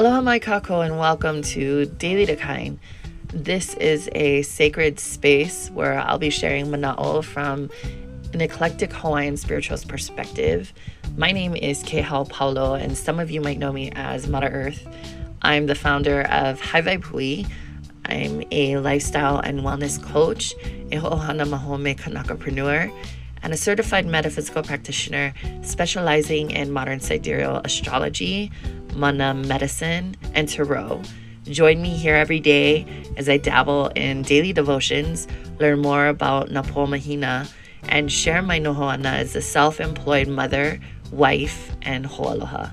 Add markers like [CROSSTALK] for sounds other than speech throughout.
Aloha mai kakou and welcome to Daily Dakain. This is a sacred space where I'll be sharing mana'o from an eclectic Hawaiian spiritualist perspective. My name is Kehau Paulo, and some of you might know me as Mother Earth. I'm the founder of High Hui. I'm a lifestyle and wellness coach, a Ho'ohana Mahome Kanakapreneur, and a certified metaphysical practitioner specializing in modern sidereal astrology, mana medicine, and tarot. Join me here every day as I dabble in daily devotions, learn more about Napo Mahina, and share my nohoana as a self employed mother, wife, and ho'aloha.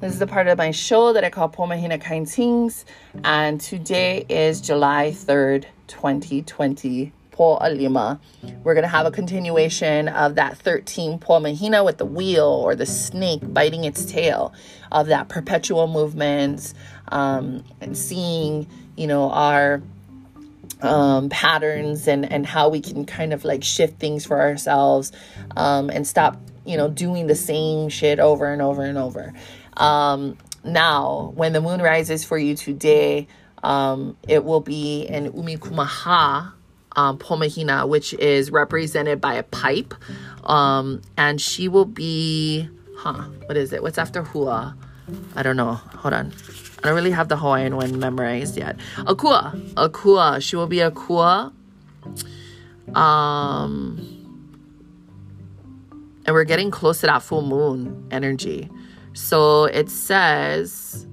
This is the part of my show that I call Pomahina Kind Things, and today is July 3rd, 2020. Po Alima. We're going to have a continuation of that 13 Po Mahina with the wheel or the snake biting its tail, of that perpetual movement, um, and seeing, you know, our um, patterns and, and how we can kind of like shift things for ourselves um, and stop, you know, doing the same shit over and over and over. Um, now, when the moon rises for you today, um, it will be in Umikumaha um, Pomahina, which is represented by a pipe. Um, and she will be, huh, what is it? What's after Hua? I don't know. Hold on. I don't really have the Hawaiian one memorized yet. Akua. Akua. She will be Akua. Um, and we're getting close to that full moon energy. So it says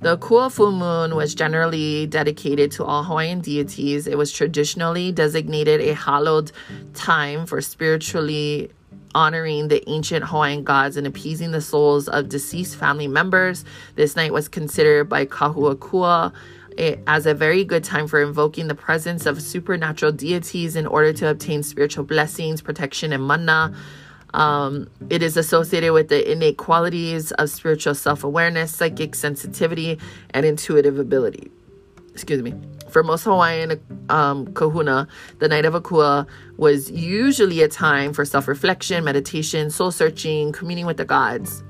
the Akua full moon was generally dedicated to all Hawaiian deities. It was traditionally designated a hallowed time for spiritually honoring the ancient Hawaiian gods and appeasing the souls of deceased family members. This night was considered by Kahuakua as a very good time for invoking the presence of supernatural deities in order to obtain spiritual blessings, protection, and mana. Um, it is associated with the innate qualities of spiritual self awareness, psychic sensitivity, and intuitive ability. Excuse me. For most Hawaiian um, kahuna, the night of Akua was usually a time for self reflection, meditation, soul searching, communing with the gods.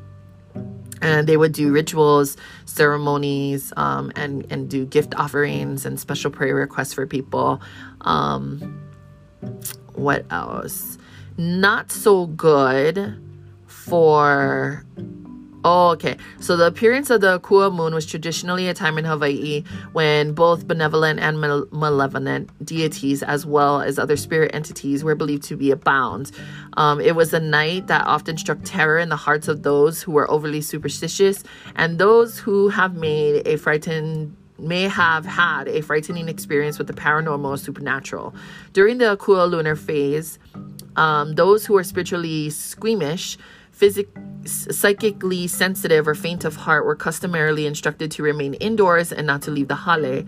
And they would do rituals, ceremonies, um, and, and do gift offerings and special prayer requests for people. Um, what else? Not so good for Oh, okay. So the appearance of the Kua moon was traditionally a time in Hawaii when both benevolent and malevolent deities, as well as other spirit entities, were believed to be abound. Um, it was a night that often struck terror in the hearts of those who were overly superstitious and those who have made a frightened may have had a frightening experience with the paranormal or supernatural. During the Akua lunar phase, um, those who are spiritually squeamish, physic- psychically sensitive, or faint of heart were customarily instructed to remain indoors and not to leave the hale.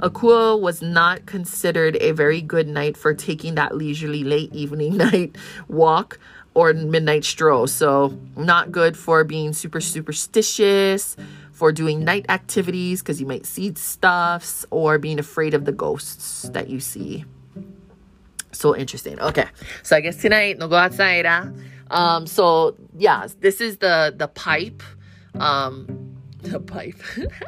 Akua was not considered a very good night for taking that leisurely late evening [LAUGHS] night walk or midnight stroll. So, not good for being super superstitious, for doing night activities because you might see stuffs, or being afraid of the ghosts that you see so interesting. Okay, so I guess tonight no go outside. Huh? Um, so yeah, this is the the pipe. Um, the pipe,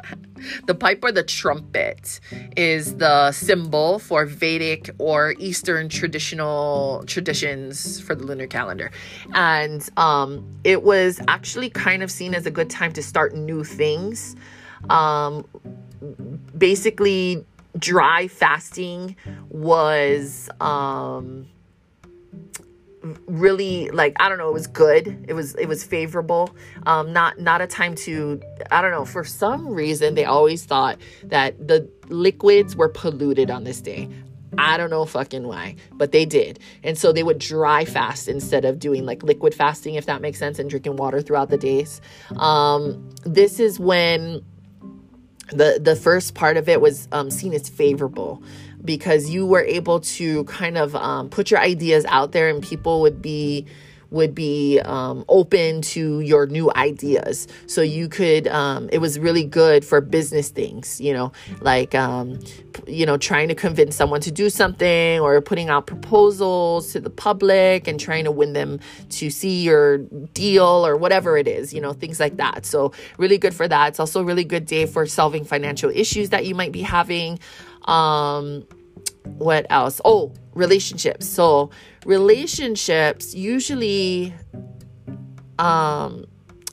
[LAUGHS] the pipe or the trumpet is the symbol for Vedic or Eastern traditional traditions for the lunar calendar, and um, it was actually kind of seen as a good time to start new things. Um, basically dry fasting was um really like i don't know it was good it was it was favorable um not not a time to i don't know for some reason they always thought that the liquids were polluted on this day I don't know fucking why, but they did. And so they would dry fast instead of doing like liquid fasting, if that makes sense, and drinking water throughout the days. Um, this is when the the first part of it was um, seen as favorable because you were able to kind of um, put your ideas out there and people would be would be um, open to your new ideas. So you could, um, it was really good for business things, you know, like, um, you know, trying to convince someone to do something or putting out proposals to the public and trying to win them to see your deal or whatever it is, you know, things like that. So, really good for that. It's also a really good day for solving financial issues that you might be having. Um, what else? Oh, relationships. So, relationships usually um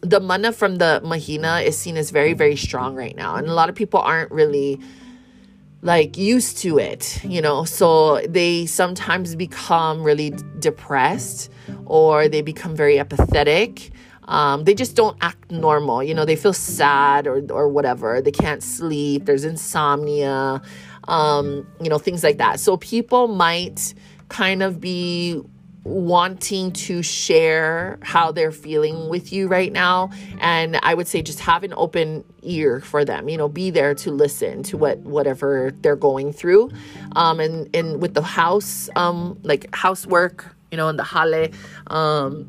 the mana from the mahina is seen as very very strong right now and a lot of people aren't really like used to it, you know. So they sometimes become really depressed or they become very apathetic. Um, they just don't act normal, you know. They feel sad or or whatever. They can't sleep. There's insomnia, um, you know, things like that. So people might kind of be wanting to share how they're feeling with you right now and i would say just have an open ear for them you know be there to listen to what whatever they're going through um and and with the house um like housework you know and the hale um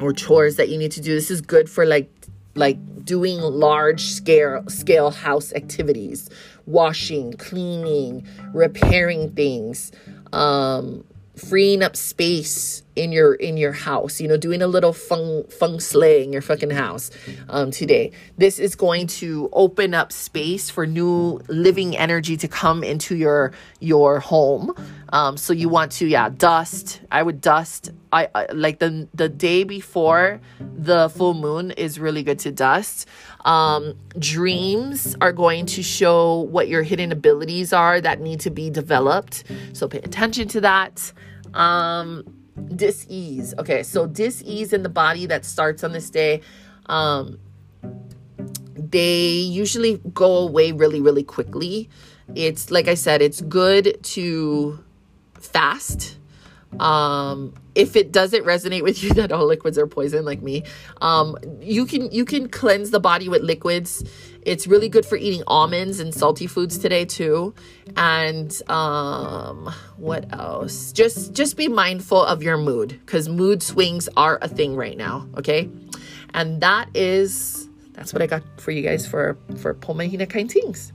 or chores that you need to do this is good for like like doing large scale scale house activities washing cleaning repairing things um freeing up space in your in your house you know doing a little feng feng shui in your fucking house um today. This is going to open up space for new living energy to come into your your home. Um so you want to yeah dust. I would dust. I, I like the the day before the full moon is really good to dust. Um dreams are going to show what your hidden abilities are that need to be developed. So pay attention to that. Um, dis-ease. Okay, so dis-ease in the body that starts on this day. Um, they usually go away really, really quickly. It's like I said, it's good to fast. Um, if it doesn't resonate with you [LAUGHS] that all liquids are poison like me, um, you can you can cleanse the body with liquids it's really good for eating almonds and salty foods today too. And um what else? Just just be mindful of your mood cuz mood swings are a thing right now, okay? And that is that's what I got for you guys for for Pomahina kind things.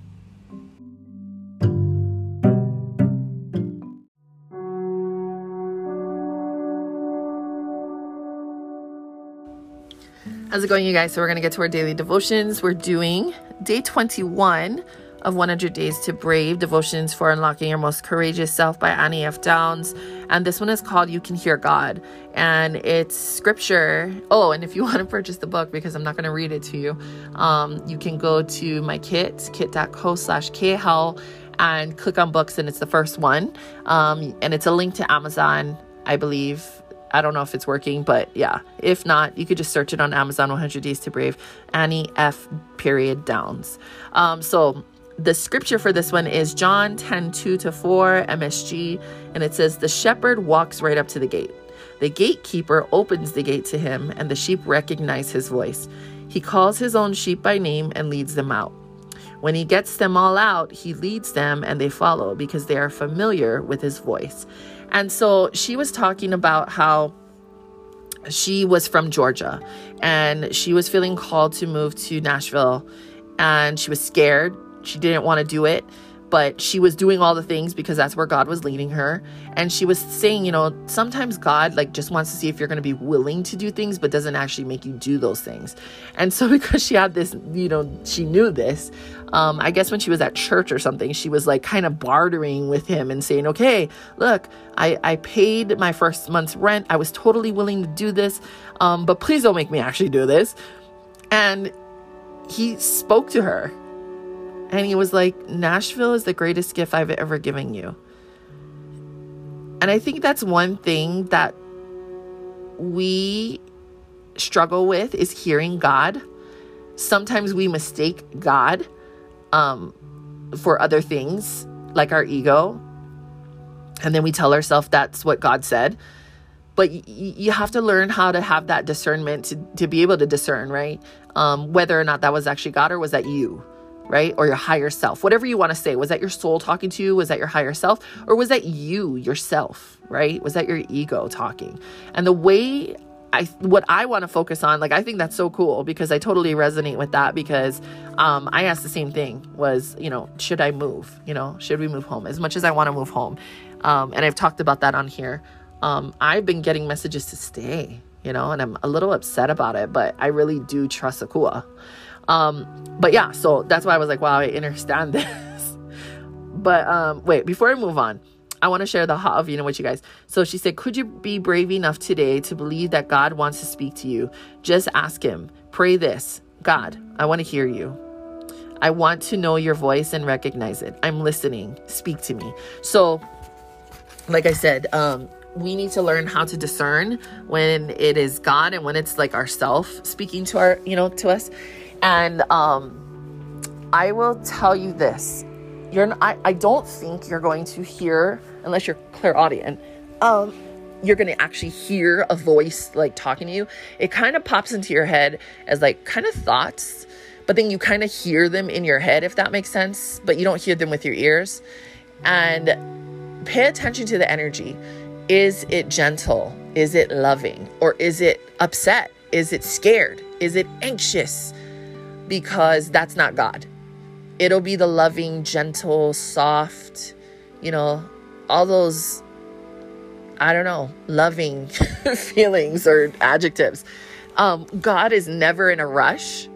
How's it going, you guys? So, we're going to get to our daily devotions. We're doing day 21 of 100 Days to Brave Devotions for Unlocking Your Most Courageous Self by Annie F. Downs. And this one is called You Can Hear God. And it's scripture. Oh, and if you [LAUGHS] want to purchase the book, because I'm not going to read it to you, um, you can go to my kit, kit.co slash khel, and click on books, and it's the first one. Um, and it's a link to Amazon, I believe I don't know if it's working, but yeah. If not, you could just search it on Amazon 100 Days to Brave, Annie F. period Downs. Um, so the scripture for this one is John 10 2 to 4 MSG, and it says, The shepherd walks right up to the gate. The gatekeeper opens the gate to him, and the sheep recognize his voice. He calls his own sheep by name and leads them out. When he gets them all out, he leads them and they follow because they are familiar with his voice. And so she was talking about how she was from Georgia and she was feeling called to move to Nashville and she was scared. She didn't want to do it but she was doing all the things because that's where God was leading her. And she was saying, you know, sometimes God like just wants to see if you're going to be willing to do things, but doesn't actually make you do those things. And so [LAUGHS] because she had this, you know, she knew this. Um, I guess when she was at church or something, she was like kind of bartering with him and saying, okay, look, I, I paid my first month's rent. I was totally willing to do this. Um, but please don't make me actually do this. And he spoke to her and he was like, Nashville is the greatest gift I've ever given you. And I think that's one thing that we struggle with is hearing God. Sometimes we mistake God um, for other things, like our ego. And then we tell ourselves that's what God said. But y- you have to learn how to have that discernment to, to be able to discern, right? Um, whether or not that was actually God or was that you right? Or your higher self, whatever you want to say. Was that your soul talking to you? Was that your higher self? Or was that you, yourself, right? Was that your ego talking? And the way I what I want to focus on, like I think that's so cool because I totally resonate with that because um, I asked the same thing was, you know, should I move? You know, should we move home? As much as I want to move home. Um, and I've talked about that on here. Um, I've been getting messages to stay, you know, and I'm a little upset about it, but I really do trust Akua. Um, but yeah, so that's why I was like, wow, I understand [LAUGHS] this. but um, wait, before I move on, I want to share the hot of you know with you guys. So she said, Could you be brave enough today to believe that God wants to speak to you? Just ask Him. Pray this God, I want to hear you. I want to know your voice and recognize it. I'm listening. Speak to me. So, like I said, um, we need to learn how to discern when it is God and when it's like ourself speaking to our, you know, to us. And um, I will tell you this: you're, not, I, I don't think you're going to hear unless you're clairaudient. Um, you're going to actually hear a voice like talking to you. It kind of pops into your head as like kind of thoughts, but then you kind of hear them in your head, if that makes sense, but you don't hear them with your ears. And pay attention to the energy. Is it gentle? Is it loving? Or is it upset? Is it scared? Is it anxious? Because that's not God. It'll be the loving, gentle, soft, you know, all those, I don't know, loving [LAUGHS] feelings or adjectives. Um, God is never in a rush,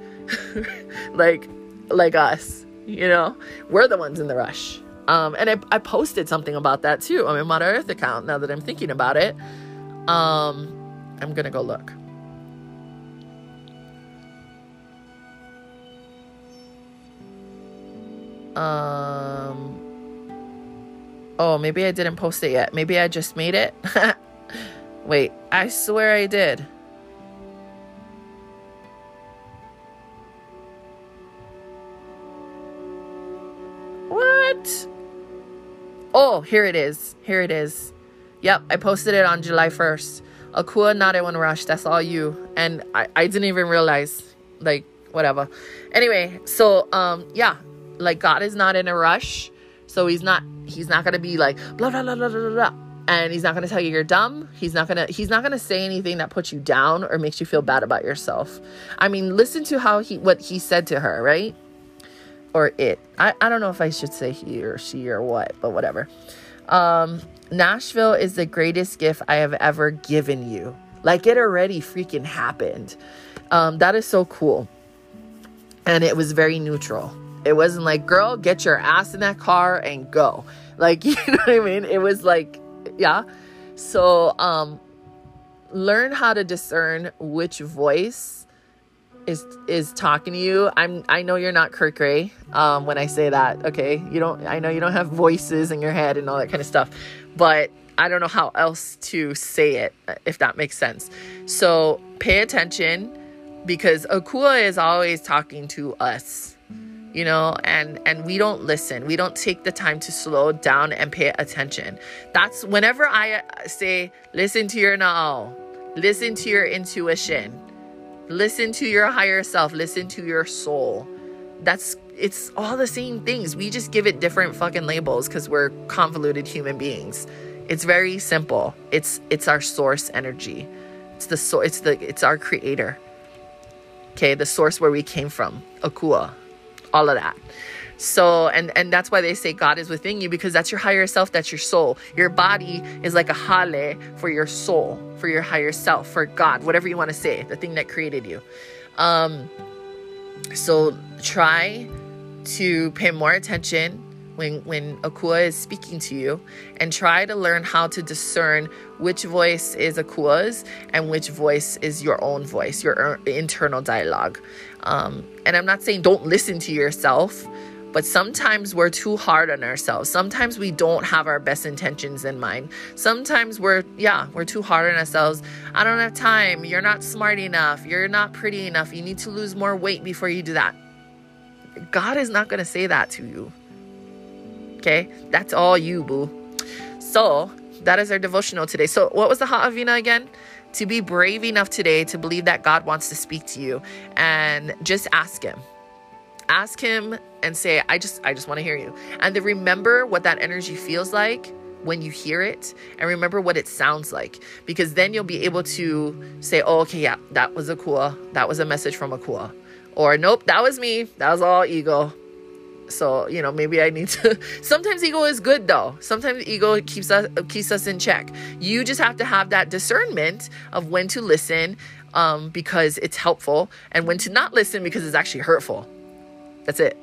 [LAUGHS] like like us, you know. We're the ones in the rush. Um, and I, I posted something about that too on my Mother Earth account. Now that I'm thinking about it, um, I'm gonna go look. Um. Oh, maybe I didn't post it yet. Maybe I just made it. [LAUGHS] Wait, I swear I did. What? Oh, here it is. Here it is. Yep, I posted it on July 1st. Akua Nade Rush. That's all you. And I, I didn't even realize. Like, whatever. Anyway, so um yeah, like God is not in a rush. So he's not he's not gonna be like blah blah blah blah blah blah. And he's not gonna tell you you're dumb. He's not gonna he's not gonna say anything that puts you down or makes you feel bad about yourself. I mean, listen to how he what he said to her, right? Or it. I, I don't know if I should say he or she or what, but whatever. Um, Nashville is the greatest gift I have ever given you. Like it already freaking happened. Um, that is so cool. And it was very neutral. It wasn't like, girl, get your ass in that car and go. [LAUGHS] Like, [LAUGHS] you know what I mean? It was like, yeah. So, um, learn how to discern which voice is is talking to you. I'm I know you're not Kurt Gray um, when I say that. Okay, you don't. I know you don't have voices in your head and all that kind of stuff, but I don't know how else to say it if that makes sense. So pay attention because Akua is always talking to us you know and and we don't listen. We don't take the time to slow down and pay attention. That's whenever i uh, say listen to your na'au. Listen to your intuition. Listen to your higher self. Listen to your soul. That's it's all the same things. We just give it different fucking labels because we're convoluted human beings. It's very simple. It's it's our source energy. It's the so it's the it's our creator. Okay? The source where we came from. Akua all of that. So, and and that's why they say God is within you because that's your higher self, that's your soul. Your body is like a hale for your soul, for your higher self, for God, whatever you want to say, the thing that created you. Um, so try to pay more attention when when Akua is speaking to you and try to learn how to discern which voice is Akua's and which voice is your own voice, your er, internal dialogue. Um, and I'm not saying don't listen to yourself, but sometimes we're too hard on ourselves. Sometimes we don't have our best intentions in mind. Sometimes we're, yeah, we're too hard on ourselves. I don't have time. You're not smart enough. You're not pretty enough. You need to lose more weight before you do that. God is not going to say that to you. Okay? That's all you, boo. So, that is our devotional today. So, what was the Ha'awina again? To be brave enough today to believe that God wants to speak to you and just ask Him. ask him and say i just i just want to hear you and then remember what that energy feels like when you hear it and remember what it sounds like because then you'll be able to say oh okay yeah that was Akua that was a message from Akua or nope that was me that was all ego so you know maybe i need to [LAUGHS] sometimes ego is good though. Sometimes ego keeps us keeps us in check. You just have to have that discernment of when to listen um, because it's helpful and when to not listen because it's actually hurtful. That's it.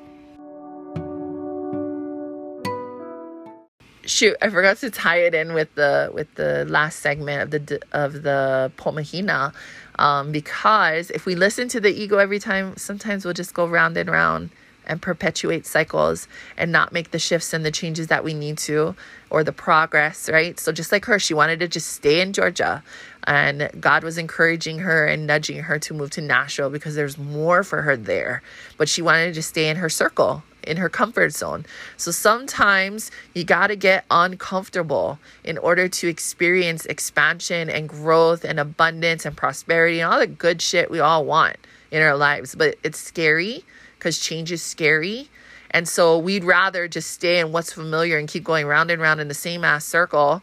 Shoot i forgot to tie it in with the with the last segment of the of the pomahina um, because if we listen to the ego every time sometimes we'll just go round and round and perpetuate cycles and not make the shifts and the changes that we need to or the progress, right? So just like her, she wanted to just stay in Georgia and God was encouraging her and nudging her to move to Nashville because there's more for her there. But she wanted to stay in her circle, in her comfort zone. So sometimes you got to get uncomfortable in order to experience expansion and growth and abundance and prosperity and all the good shit we all want in our lives. But it's scary because change is scary. And so we'd rather just stay in what's familiar and keep going round and round in the same ass circle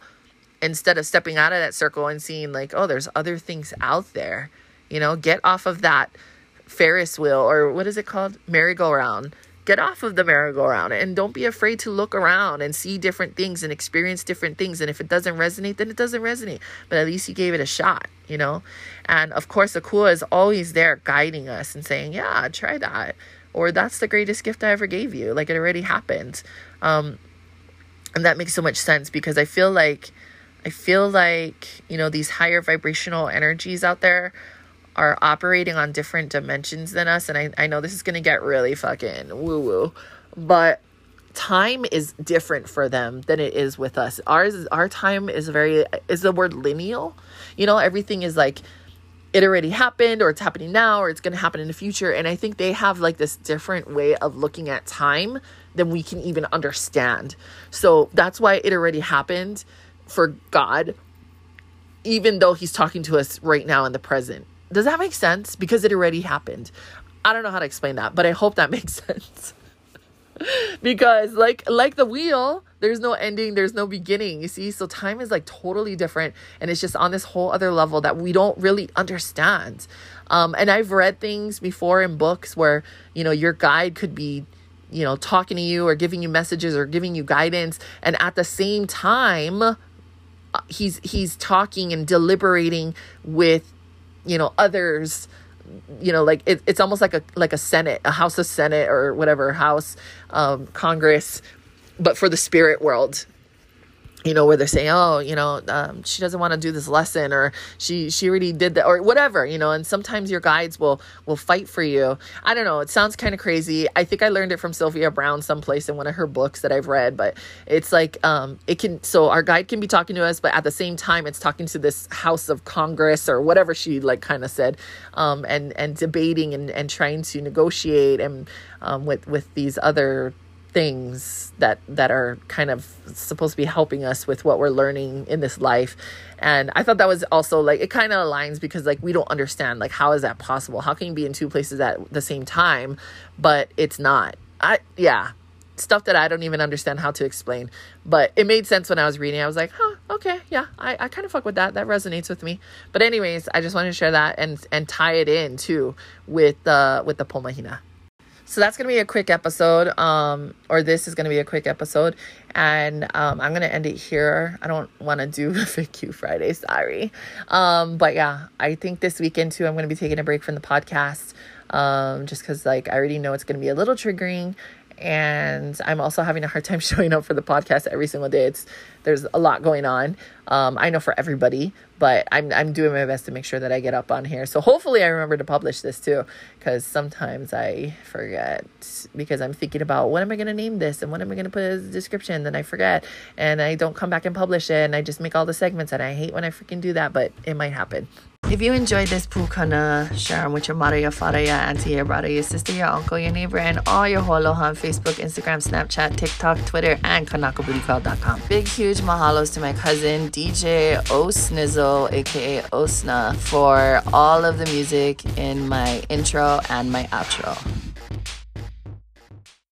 instead of stepping out of that circle and seeing, like, oh, there's other things out there. You know, get off of that Ferris wheel or what is it called? Merry-go-round. Get off of the merry-go-round and don't be afraid to look around and see different things and experience different things. And if it doesn't resonate, then it doesn't resonate. But at least you gave it a shot, you know? And of course, Akua is always there guiding us and saying, yeah, try that or that's the greatest gift I ever gave you. Like it already happened. Um, and that makes so much sense because I feel like I feel like, you know, these higher vibrational energies out there are operating on different dimensions than us. And I, I know this is gonna get really fucking woo-woo, but time is different for them than it is with us. Ours our time is very is the word lineal. You know, everything is like it already happened or it's happening now or it's going to happen in the future. And i think they have like this different way of looking at time than we can even understand. So that's why it already happened for god even though he's talking to us right now in the present. Does that make sense? Because it already happened. I don't know how to explain that but i hope that [LAUGHS] makes sense. [LAUGHS] Because like like the wheel there's no ending there's no beginning you see? So time is like totally different and it's just on this whole other level that we don't really understand. Um, and i've read things before in books where you know your guide could be you know talking to you or giving you messages or giving you guidance and at the same time uh, he's he's talking and deliberating with you know others you know like it, it's almost like a like a senate a house of senate or whatever house um, congress but for the spirit world you know where they're saying oh you know um, she doesn't want to do this lesson or she she already did that or whatever you know and sometimes your guides will will fight for you. I don't know it sounds kind of crazy. I think i learned it from sylvia browne someplace in one of her books that i've read but it's like um it can so our guide can be talking to us but at the same time it's talking to this house of congress or whatever she like kind of said um and and debating and and trying to negotiate and um with with these other things that that are kind of supposed to be helping us with what we're learning in this life. And i thought that was also like it kind of aligns because like we don't understand like how is that possible? How can you be in two places at the same time but it's not? I yeah. Stuff that i don't even understand how to explain. But it made sense when i was reading. I was like huh okay yeah i, I kind of fuck with that. That resonates with me. But anyways i just wanted to share that and and tie it in too with the with the pomahina so that's gonna be a quick episode um or this is gonna be a quick episode. And um i'm gonna end it here. I don't want to do [LAUGHS] you friday sorry. Um but yeah i think this weekend too i'm gonna be taking a break from the podcast um just because like i already know it's gonna be a little triggering and I'm also having a hard time [LAUGHS] showing up for the podcast every single day. It's there's a lot going on. Um, I know for everybody, but I'm I'm doing my best to make sure that I get up on here. So hopefully I remember to publish this too, because sometimes I forget because I'm thinking about what am I going to name this and what am I going to put as a description. Then I forget and I don't come back and publish it, and I just make all the segments, and I hate when I freaking do that, but it might happen. If you enjoyed this pukana, share them with your mother, your father, your auntie, your brother, your sister, your uncle, your neighbor, and all your holo on Facebook, Instagram, Snapchat, TikTok, Twitter, and KanakaBootyCloud.com. Big, huge mahalos to my cousin, DJ Osnizzle, aka Osna, for all of the music in my intro and my outro.